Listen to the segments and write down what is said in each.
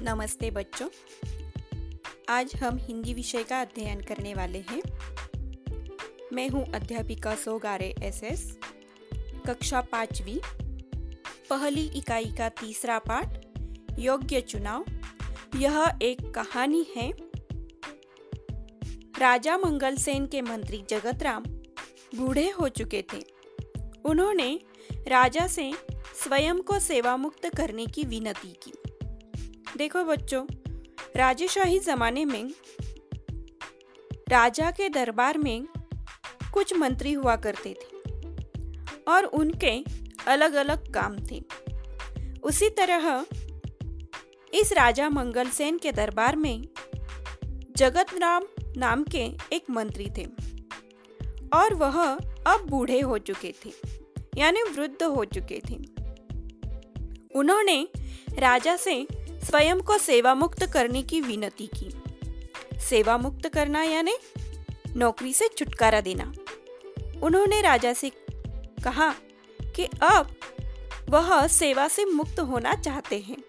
नमस्ते बच्चों। आज हम हिंदी विषय का अध्ययन करने वाले हैं। मैं हूँ अध्यापिका सोगारे, एस एस। कक्षा पांचवी। पहली इकाई का तीसरा पाठ, योग्य चुनाव। यह एक कहानी है। राजा मंगल सेन के मंत्री जगतराम बूढ़े हो चुके थे। उन्होंने राजा से स्वयं को सेवा मुक्त करने की विनती की। देखो बच्चों, राजशाही जमाने में, राजा के दरबार में कुछ मंत्री हुआ करते थे और उनके अलग अलग काम थे। उसी तरह इस राजा मंगल सेन के दरबार में जगत राम नाम के एक मंत्री थे और वह अब बूढ़े हो चुके थे, यानी वृद्ध हो चुके थे। उन्होंने राजा से स्वयं को सेवा मुक्त करने की विनती की। सेवा मुक्त करना यानी नौकरी से छुटकारा देना। उन्होंने राजा से कहा कि अब वह सेवा से मुक्त होना चाहते हैं।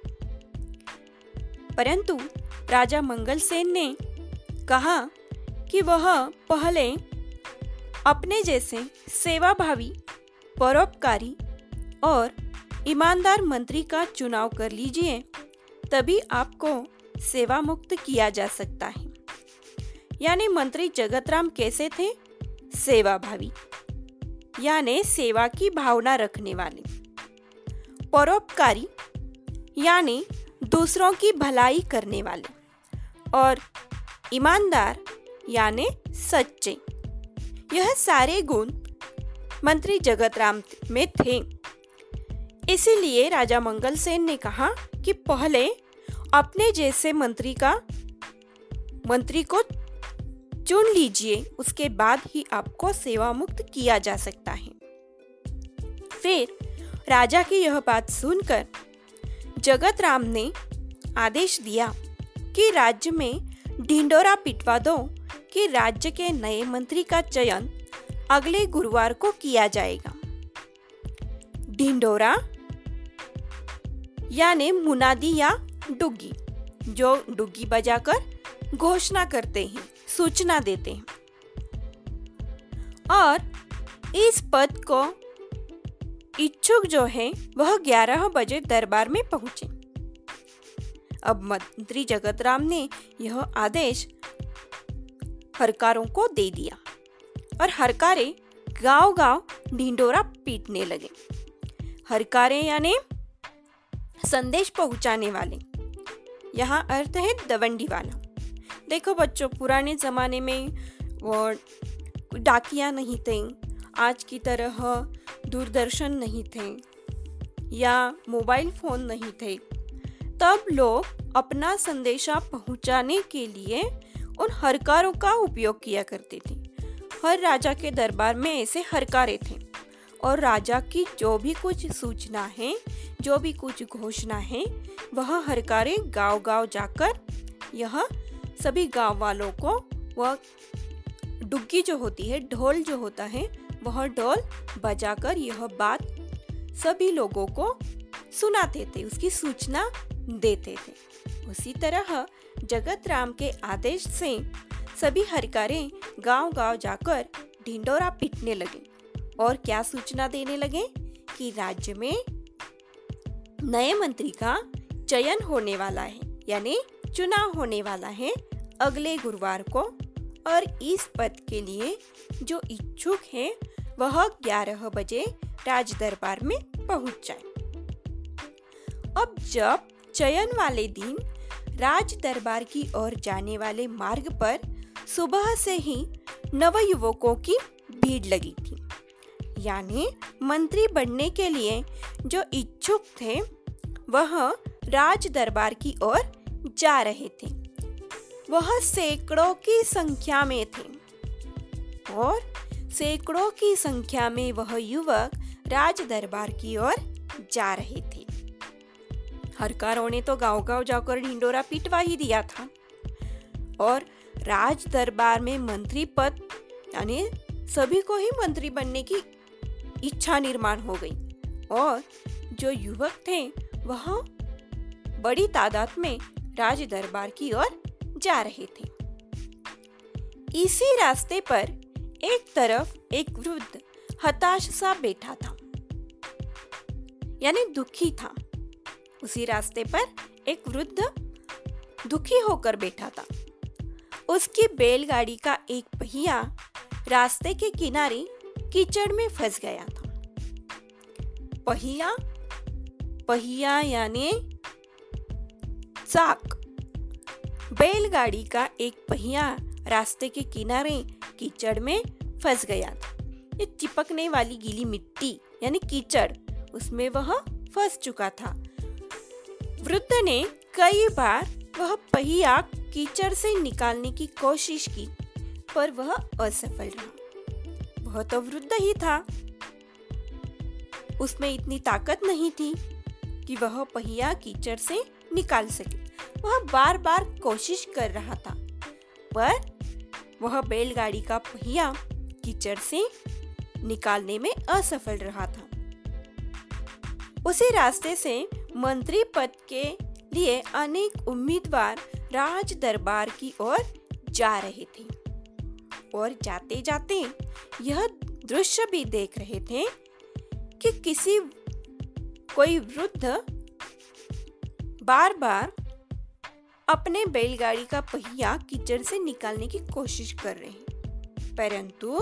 परंतु राजा मंगल सेन ने कहा कि वह पहले अपने जैसे सेवाभावी, परोपकारी और ईमानदार मंत्री का चुनाव कर लीजिए। तभी आपको सेवा मुक्त किया जा सकता है। यानी मंत्री जगतराम कैसे थे? सेवा भावी यानी सेवा की भावना रखने वाले। परोपकारी, यानी दूसरों की भलाई करने वाले। और ईमानदार, यानी सच्चे। यह सारे गुण मंत्री जगतराम में थे। इसीलिए राजा मंगल सेन ने कहा कि पहले अपने जैसे मंत्री का, मंत्री को चुन लीजिए, उसके बाद ही आपको सेवा मुक्त किया जा सकता है। फिर राजा की यह बात सुनकर जगत राम ने आदेश दिया कि राज्य में ढिंडोरा पिटवा दो कि राज्य के नए मंत्री का चयन अगले गुरुवार को किया जाएगा। ढिंडोरा यानी मुनादी या डुग्गी, जो डुग्गी बजाकर घोषणा करते हैं, सूचना देते हैं। और इस पद को इच्छुक जो है, वह 11 बजे दरबार में पहुँचे। अब मंत्री जगत राम ने यह आदेश हरकारों को दे दिया और हरकारे गाँव गाँव ढिंडोरा पीटने लगे। हरकारे यानी संदेश पहुँचाने वाले। यहाँ अर्थ है दवंडी वाला देखो बच्चों, पुराने ज़माने में वो डाकिया नहीं थे, आज की तरह दूरदर्शन नहीं थे, या मोबाइल फ़ोन नहीं थे। तब लोग अपना संदेशा पहुँचाने के लिए उन हरकारों का उपयोग किया करते थे। हर राजा के दरबार में ऐसे हरकारे थे। और राजा की जो भी कुछ सूचना है, जो भी कुछ घोषणा है, वह हर हरकारे गाँव गाँव जाकर, यह सभी गाँव वालों को, वह डुग्गी जो होती है, ढोल जो होता है, वह ढोल बजाकर यह बात सभी लोगों को सुनाते थे, उसकी सूचना देते थे। उसी तरह जगत राम के आदेश से सभी हरकारे गाँव गाँव जाकर ढिंडोरा पीटने लगे। और क्या सूचना देने लगे? कि राज्य में नए मंत्री का चयन होने वाला है, यानी चुनाव होने वाला है अगले गुरुवार को। और इस पद के लिए जो इच्छुक है, वह 11 बजे राज दरबार में पहुँच जाए। अब जब चयन वाले दिन राज दरबार की ओर जाने वाले मार्ग पर सुबह से ही नव युवकों की भीड़ लगी थी। यानी मंत्री बनने के लिए जो इच्छुक थे, वह राज दरबार की ओर जा रहे थे। वह सैकड़ों की संख्या में थे। और सैकड़ों की संख्या में वह युवक राज दरबार की ओर जा रहे थे। हरकारों ने तो गाँव गाँव जाकर ढिंडोरा पिटवा ही दिया था। और राज दरबार में मंत्री पद, यानी सभी को ही मंत्री बनने की इच्छा निर्माण हो गई। और जो युवक थे, वह बड़ी तादाद में राज दरबार की ओर जा रहे थे। इसी रास्ते पर एक तरफ़ एक वृद्ध हताश सा बैठा था, यानी दुखी था। उसी रास्ते पर एक वृद्ध दुखी होकर बैठा था। उसकी बैलगाड़ी का एक पहिया रास्ते के किनारे कीचड़ में फंस गया था। पहिया पहिया यानी चाक बैलगाड़ी का एक पहिया रास्ते के किनारे कीचड़ में फंस गया था। ये चिपकने वाली गीली मिट्टी यानी कीचड़, उसमें वह फंस चुका था। वृद्ध ने कई बार वह पहिया कीचड़ से निकालने की कोशिश की, पर वह असफल रहा। वह तो वृद्ध ही था। उसमें इतनी ताकत नहीं थी कि वह पहिया कीचड़ से निकाल सके। वह बार बार कोशिश कर रहा था, पर वह बैलगाड़ी का पहिया कीचड़ से निकालने में असफल रहा था। उसी रास्ते से मंत्री पद के लिए अनेक उम्मीदवार राज दरबार की ओर जा रहे थे। और जाते जाते यह दृश्य भी देख रहे थे कि किसी कोई वृद्ध बार बार अपने बैलगाड़ी का पहिया कीचड़ से निकालने की कोशिश कर रहे हैं। परंतु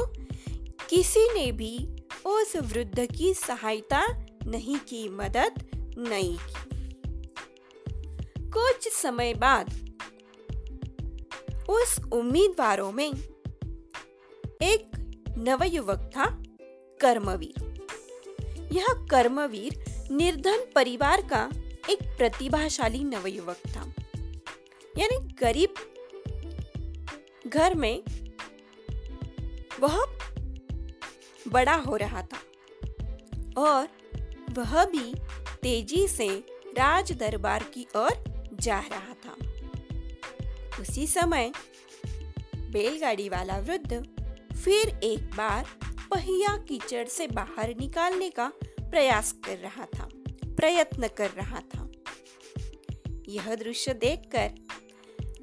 किसी ने भी उस वृद्ध की सहायता नहीं की, मदद नहीं की। कुछ समय बाद उस उम्मीदवारों में एक नवयुवक था, कर्मवीर। यह कर्मवीर निर्धन परिवार का एक प्रतिभाशाली नवयुवक था। यानी गरीब घर में वह बड़ा हो रहा था और वह भी तेज़ी से राज दरबार की ओर जा रहा था। उसी समय बैलगाड़ी वाला वृद्ध फिर एक बार पहिया कीचड़ से बाहर निकालने का प्रयास कर रहा था, प्रयत्न कर रहा था। यह दृश्य देखकर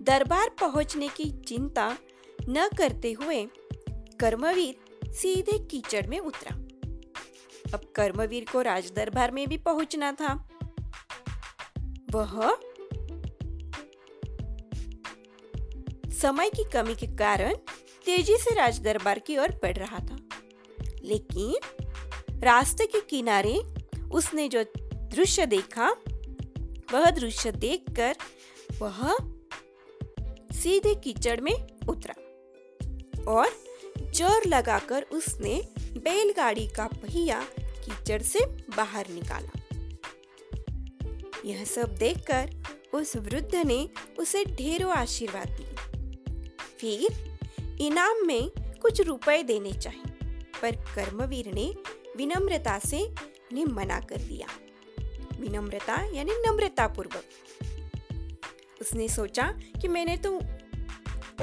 दरबार पहुँचने की चिंता न करते हुए कर्मवीर सीधे कीचड़ में उतरा। अब कर्मवीर को राज दरबार में भी पहुँचना था। वह समय की कमी के कारण तेज़ी से राज दरबार की ओर बढ़ रहा था। लेकिन रास्ते के किनारे उसने जो दृश्य देखा, वह दृश्य देखकर वह सीधे कीचड़ में उतरा और ज़ोर लगाकर उसने बैलगाड़ी का पहिया कीचड़ से बाहर निकाला। यह सब देखकर उस वृद्ध ने उसे ढेरों आशीर्वाद दिए। फिर इनाम में कुछ रुपए देने चाहे पर कर्मवीर ने विनम्रता से ने मना कर दिया। विनम्रता यानी नम्रता पूर्वक उसने सोचा कि मैंने तो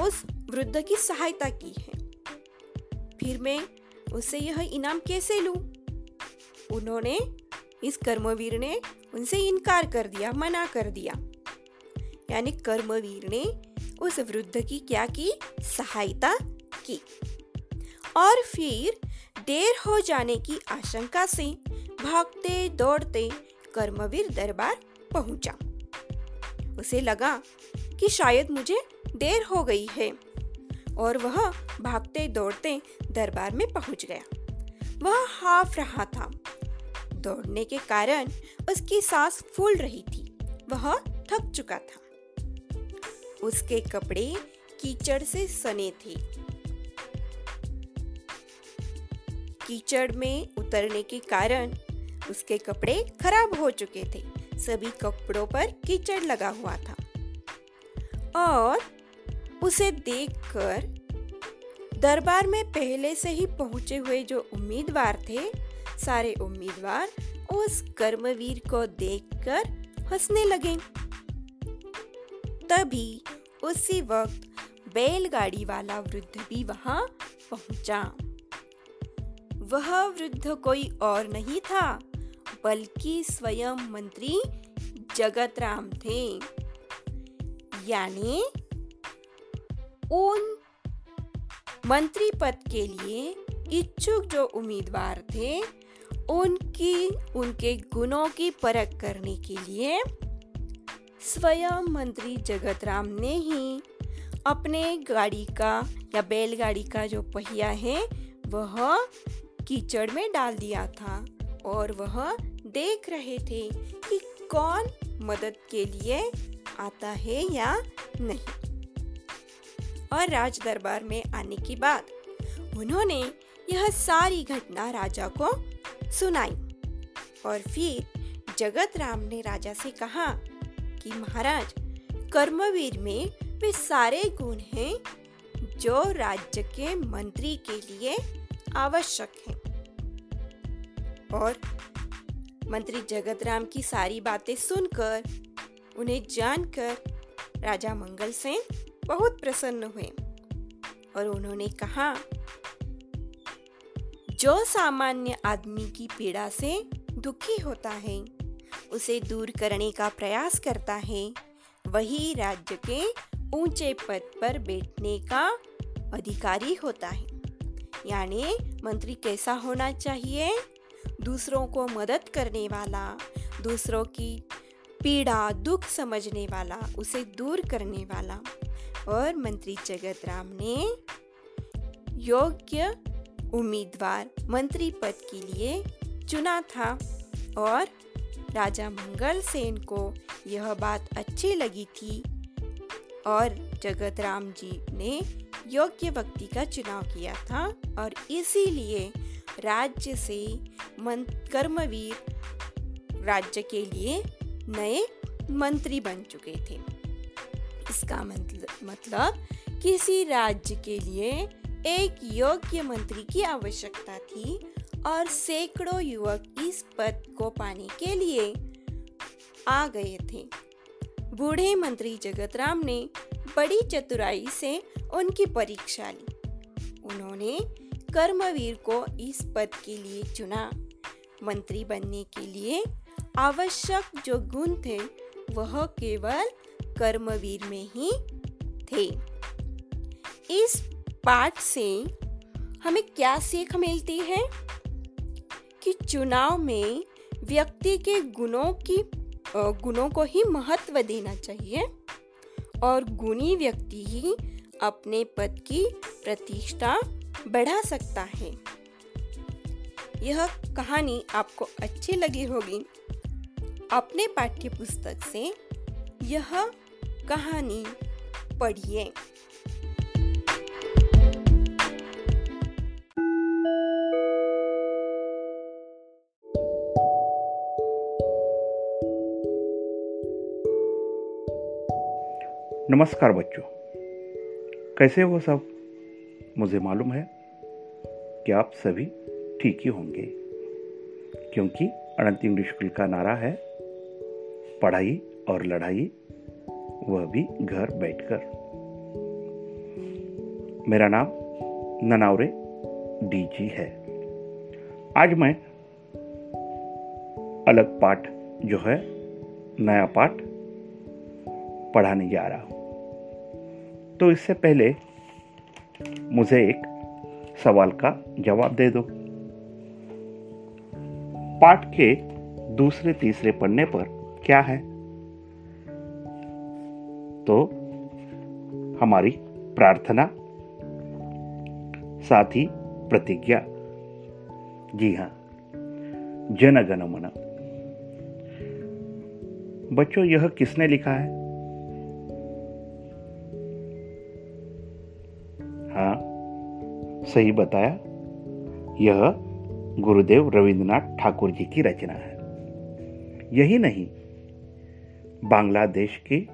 उस वृद्ध की सहायता की है। फिर मैं उससे यह इनाम कैसे लूँ? उन्होंने, इस कर्मवीर ने उनसे इनकार कर दिया, मना कर दिया। यानी कर्मवीर ने उस वृद्ध की क्या की? सहायता की। और फिर देर हो जाने की आशंका से भागते, दौड़ते कर्मवीर दरबार पहुँचा। उसे लगा कि शायद मुझे देर हो गई है और वह भागते, दौड़ते दरबार में पहुँच गया। वह हाफ़ रहा था। दौड़ने के कारण उसकी सांस फूल रही थी। वह थक चुका था। उसके कपड़े कीचड़ से सने थे। कीचड़ में उतरने के कारण उसके कपड़े खराब हो चुके थे। सभी कपड़ों पर कीचड़ लगा हुआ था। और उसे देखकर दरबार में पहले से ही पहुँचे हुए जो उम्मीदवार थे, सारे उम्मीदवार उस कर्मवीर को देखकर हंसने लगे। तभी उसी वक्त बैलगाड़ी वाला वृद्ध भी वहाँ पहुँचा। वह वृद्ध कोई और नहीं था, बल्कि स्वयं मंत्री जगत राम थे। यानी उन मंत्री पद के लिए इच्छुक जो उम्मीदवार थे, उनकी, उनके गुणों की परख करने के लिए स्वयं मंत्री जगत राम ने ही अपने गाड़ी का या बैलगाड़ी का जो पहिया है, वह कीचड़ में डाल दिया था और वह देख रहे थे कि कौन मदद के लिए आता है या नहीं। और राज दरबार में आने के बाद उन्होंने यह सारी घटना राजा को सुनाई और फिर जगत राम ने राजा से कहा कि महाराज। कर्मवीर में वे सारे गुण हैं जो राज्य के मंत्री के लिए आवश्यक हैं। और मंत्री जगतराम की सारी बातें सुनकर, उन्हें जानकर राजा मंगल सेन बहुत प्रसन्न हुए और उन्होंने कहा, जो सामान्य आदमी की पीड़ा से दुखी होता है उसे दूर करने का प्रयास करता है। वही राज्य के ऊँचे पद पर बैठने का अधिकारी होता है। यानी मंत्री कैसा होना चाहिए? दूसरों को मदद करने वाला, दूसरों की पीड़ा, दुख समझने वाला, उसे दूर करने वाला। और मंत्री जगत राम ने योग्य उम्मीदवार मंत्री पद के लिए चुना था और राजा मंगल सेन को यह बात अच्छी लगी थी और जगत राम जी ने योग्य व्यक्ति का चुनाव किया था और इसीलिए राज्य से कर्मवीर राज्य के लिए नए मंत्री बन चुके थे। इसका मतलब किसी राज्य के लिए एक योग्य मंत्री की आवश्यकता थी और सैकड़ों युवक इस पद को पाने के लिए आ गए थे। बूढ़े मंत्री जगत राम ने बड़ी चतुराई से उनकी परीक्षा ली। उन्होंने कर्मवीर को इस पद के लिए चुना। मंत्री बनने के लिए आवश्यक जो गुण थे, वह केवल कर्मवीर में ही थे। इस पाठ से हमें क्या सीख मिलती है? कि चुनाव में व्यक्ति के गुणों की गुणों को ही महत्व देना चाहिए और गुणी व्यक्ति ही अपने पद की प्रतिष्ठा बढ़ा सकता है। यह कहानी आपको अच्छी लगी होगी। अपने पाठ्य पुस्तक से यह कहानी पढ़िए। नमस्कार बच्चों। कैसे हो सब? मुझे मालूम है कि आप सभी ठीक ही होंगे। क्योंकि अनंत इंग्लिश स्कूल का नारा है पढ़ाई और लड़ाई, वह भी घर बैठकर। मेरा नाम ननावरे डीजी है। आज मैं अलग पाठ जो है, नया पाठ पढ़ाने जा रहा हूँ। तो इससे पहले मुझे एक सवाल का जवाब दे दो। पाठ के दूसरे तीसरे पन्ने पर क्या है? तो हमारी प्रार्थना, साथ ही प्रतिज्ञा। जी हाँ जन गण मन बच्चों, यह किसने लिखा है? हाँ सही बताया। यह गुरुदेव रविंद्रनाथ ठाकुर जी की रचना है। यही नहीं, बांग्लादेश की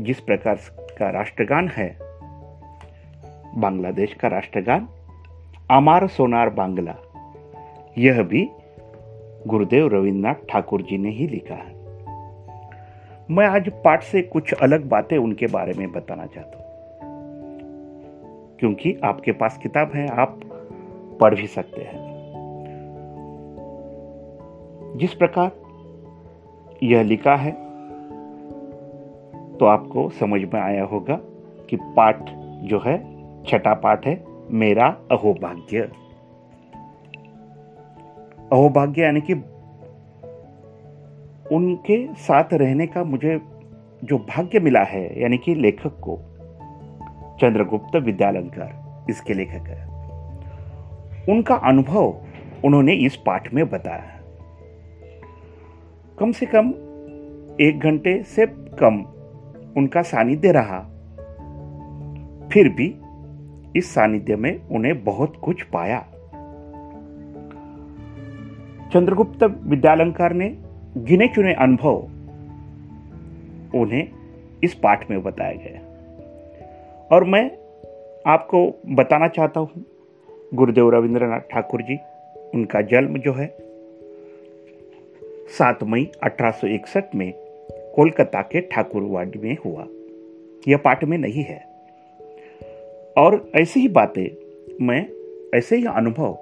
जिस प्रकार का राष्ट्रगान है, बांग्लादेश का राष्ट्रगान, अमार सोनार बांग्ला, यह भी गुरुदेव रविन्द्रनाथ ठाकुर जी ने ही लिखा है। मैं आज पाठ से कुछ अलग बातें उनके बारे में बताना चाहता हूँ। क्योंकि आपके पास किताब है, आप पढ़ भी सकते हैं। जिस प्रकार यह लिखा है तो आपको समझ में आया होगा कि पाठ जो है, छठा पाठ है, मेरा अहोभाग्य। अहोभाग्य यानी कि उनके साथ रहने का मुझे जो भाग्य मिला है, यानी कि लेखक को चंद्रगुप्त विद्यालंकार, इसके लेखक है। उनका अनुभव उन्होंने इस पाठ में बताया। कम से कम एक घंटे से कम उनका सानिध्य रहा। फिर भी इस सानिध्य में उन्हें बहुत कुछ पाया। चंद्रगुप्त विद्यालंकार ने गिने चुने अनुभव उन्हें इस पाठ में बताया गया और मैं आपको बताना चाहता हूँ, गुरुदेव रविंद्रनाथ ठाकुर जी, उनका जन्म जो है सात मई 1861 में कोलकाता के ठाकुरवाड़ी में हुआ। यह पाठ में नहीं है। और ऐसी ही बातें, मैं ऐसे ही अनुभव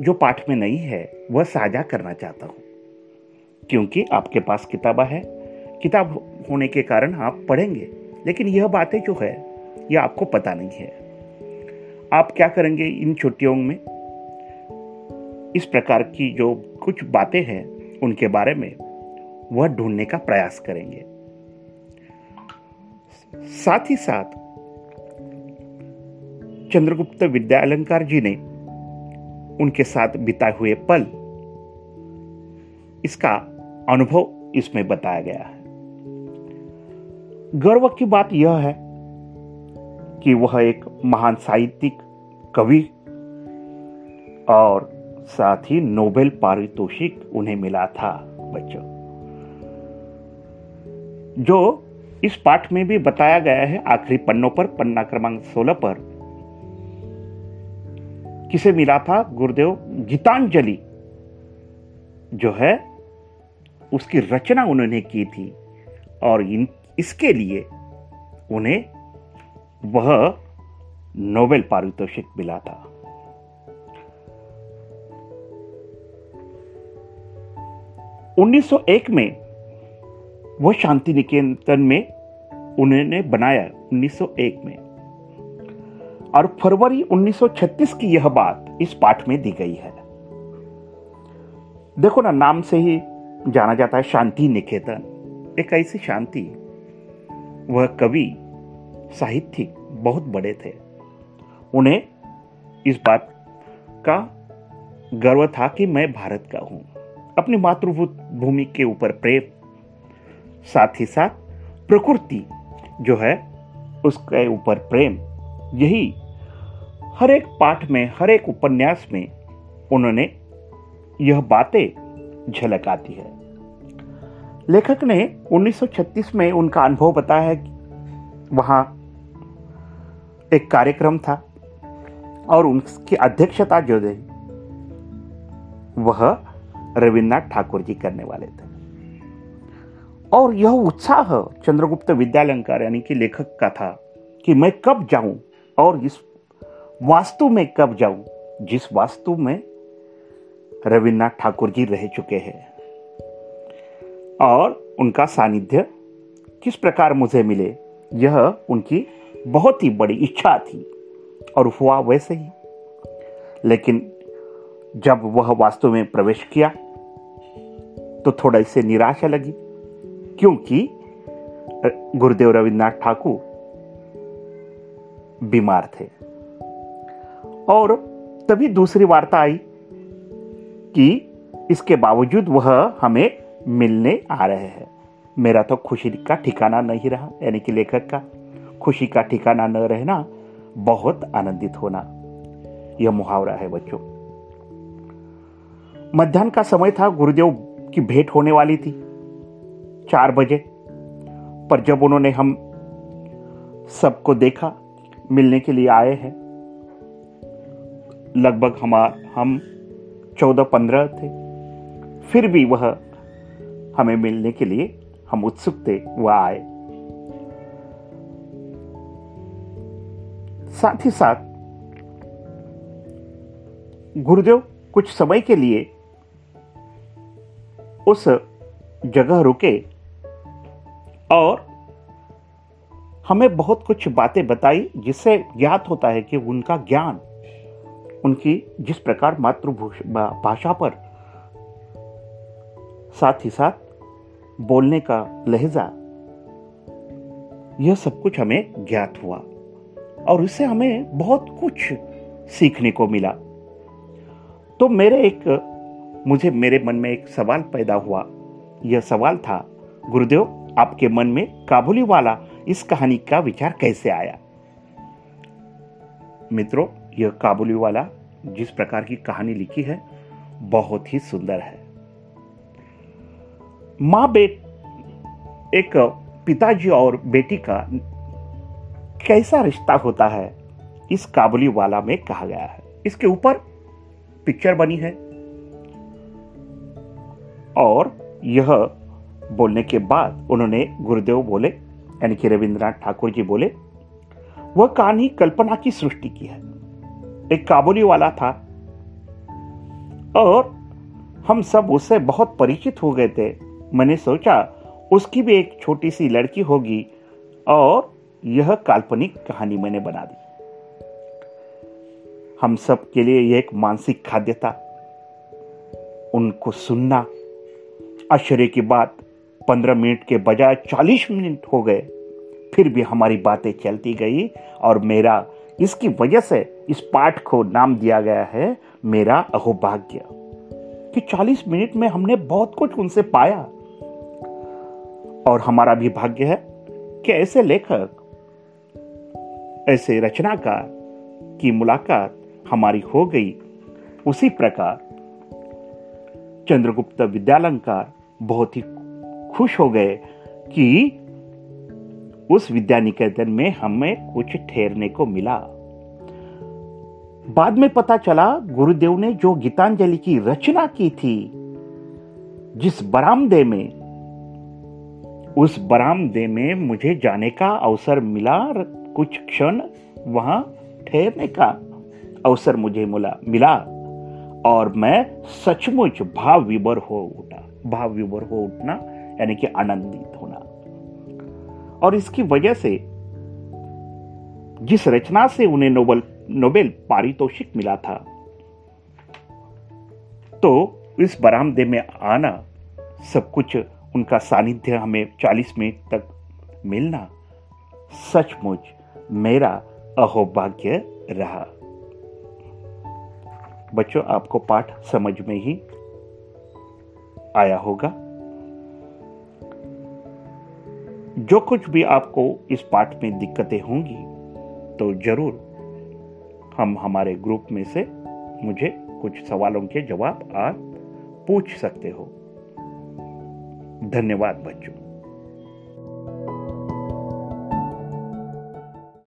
जो पाठ में नहीं है, वह साझा करना चाहता हूँ। क्योंकि आपके पास किताबा है, किताब होने के कारण आप पढ़ेंगे, लेकिन यह बातें जो है यह आपको पता नहीं है। आप क्या करेंगे इन छुट्टियों में? इस प्रकार की जो कुछ बातें हैं उनके बारे में, वह ढूँढने का प्रयास करेंगे। साथ ही साथ, चंद्रगुप्त विद्यालंकार जी ने उनके साथ बिताए हुए पल, इसका अनुभव इसमें बताया गया है। गर्व की बात यह है कि वह एक महान साहित्यिक, कवि और साथ ही नोबेल पारितोषिक उन्हें मिला था, बच्चों। जो इस पाठ में भी बताया गया है, आखिरी पन्नों पर, पन्ना क्रमांक 16 पर, किसे मिला था? गुरुदेव गीतांजलि जो है, उसकी रचना उन्होंने की थी और इन, इसके लिए उन्हें वह नोबेल पारितोषिक मिला था। उन्नीस सौ एक में वह शांति निकेतन में उन्होंने बनाया 1901 में। और फरवरी 1936 की यह बात इस पाठ में दी गई है। देखो ना, नाम से ही जाना जाता है शांति निकेतन एक ऐसी शांति, वह कवि साहित्यिक बहुत बड़े थे। उन्हें इस बात का गर्व था कि मैं भारत का हूँ। अपनी मातृभूमि के ऊपर प्रेम, साथ ही साथ प्रकृति जो है, उसके ऊपर प्रेम, यही हर एक पाठ में, हर एक उपन्यास में उन्होंने यह बातें झलक आती है। लेखक ने 1936 में उनका अनुभव बताया है वहाँ एक कार्यक्रम था और उनकी अध्यक्षता जो थी, वह रविन्द्रनाथ ठाकुर जी करने वाले थे। और यह उत्साह चंद्रगुप्त विद्यालंकार यानी कि लेखक का था कि मैं कब जाऊँ और इस वास्तु में कब जाऊँ, जिस वास्तु में रविन्द्रनाथ ठाकुर जी रह चुके हैं। और उनका सानिध्य किस प्रकार मुझे मिले, यह उनकी बहुत ही बड़ी इच्छा थी और हुआ वैसे ही। लेकिन जब वह वास्तव में प्रवेश किया तो थोड़ा इससे निराशा लगी, क्योंकि गुरुदेव रविन्द्रनाथ ठाकुर बीमार थे। और तभी दूसरी वार्ता आई कि इसके बावजूद वह हमें मिलने आ रहे हैं। मेरा तो खुशी का ठिकाना नहीं रहा, यानी कि लेखक का। खुशी का ठिकाना न रहना बहुत आनंदित होना। यह मुहावरा है बच्चों। मध्यान्ह का समय था, गुरुदेव की भेंट होने वाली थी। चार बजे। पर जब उन्होंने हम सबको देखा, मिलने के लिए आए हैं। लगभग हमार, हम चौदह पंद्रह थे। फिर भी वह हमें मिलने के लिए हम उत्सुक थे, वह आए। साथ ही साथ, गुरुदेव कुछ समय के लिए उस जगह रुके और हमें बहुत कुछ बातें बताई जिससे ज्ञात होता है कि उनका ज्ञान, उनकी जिस प्रकार मातृभाषा पर साथ ही साथ बोलने का लहजा, यह सब कुछ हमें ज्ञात हुआ। और इससे हमें बहुत कुछ सीखने को मिला। तो मेरे एक, मुझे मेरे मन में एक सवाल पैदा हुआ। यह सवाल था, गुरुदेव, आपके मन में काबुली वाला इस कहानी का विचार कैसे आया? मित्रों, यह काबुली वाला जिस प्रकार की कहानी लिखी है, बहुत ही सुंदर है। माँ बेट एक पिताजी और बेटी का कैसा रिश्ता होता है, इस काबुली वाला में कहा गया है। इसके ऊपर पिक्चर बनी है। और यह बोलने के बाद उन्होंने गुरुदेव बोले, यानी कि रविंद्रनाथ ठाकुर जी बोले, वह कहानी कल्पना की सृष्टि की है। एक काबुली वाला था। और हम सब उससे बहुत परिचित हो गए थे। मैंने सोचा, उसकी भी एक छोटी सी लड़की होगी। और यह काल्पनिक कहानी मैंने बना दी। हम सब के लिए यह एक मानसिक खाद्य था। उनको सुनना, आश्चर्य की बात, पंद्रह मिनट के बजाय चालीस मिनट हो गए। फिर भी हमारी बातें चलती गई और मेरा, इसकी वजह से इस पाठ को नाम दिया गया है मेरा अहोभाग्य कि 40 मिनट में हमने बहुत कुछ उनसे पाया। और हमारा भी भाग्य है कि ऐसे लेखक ऐसे रचनाकार की मुलाकात हमारी हो गई। उसी प्रकार चंद्रगुप्त विद्यालंकार बहुत ही खुश हो गए कि उस विद्या निकेतन में हमें कुछ ठहरने को मिला। बाद में पता चला, गुरुदेव ने जो गीतांजलि की रचना की थी, जिस बरामदे में, उस बरामदे में मुझे जाने का अवसर मिला कुछ क्षण वहाँ ठहरने का अवसर मुझे मिला मिला और मैं सचमुच भाव विभोर हो उठा भाव विभोर हो उठना, यानी कि आनंदित होना। और इसकी वजह से जिस रचना से उन्हें नोबल, नोबेल पारितोषिक मिला था तो इस बरामदे में आना, सब कुछ उनका सानिध्य हमें 40 मिनट तक मिलना सचमुच मेरा अहोभाग्य रहा। बच्चों, आपको पाठ समझ में ही आया होगा। जो कुछ भी आपको इस पाठ में दिक्कतें होंगी तो ज़रूर हम हमारे ग्रुप में से मुझे कुछ सवालों के जवाब आप पूछ सकते हो। धन्यवाद बच्चों।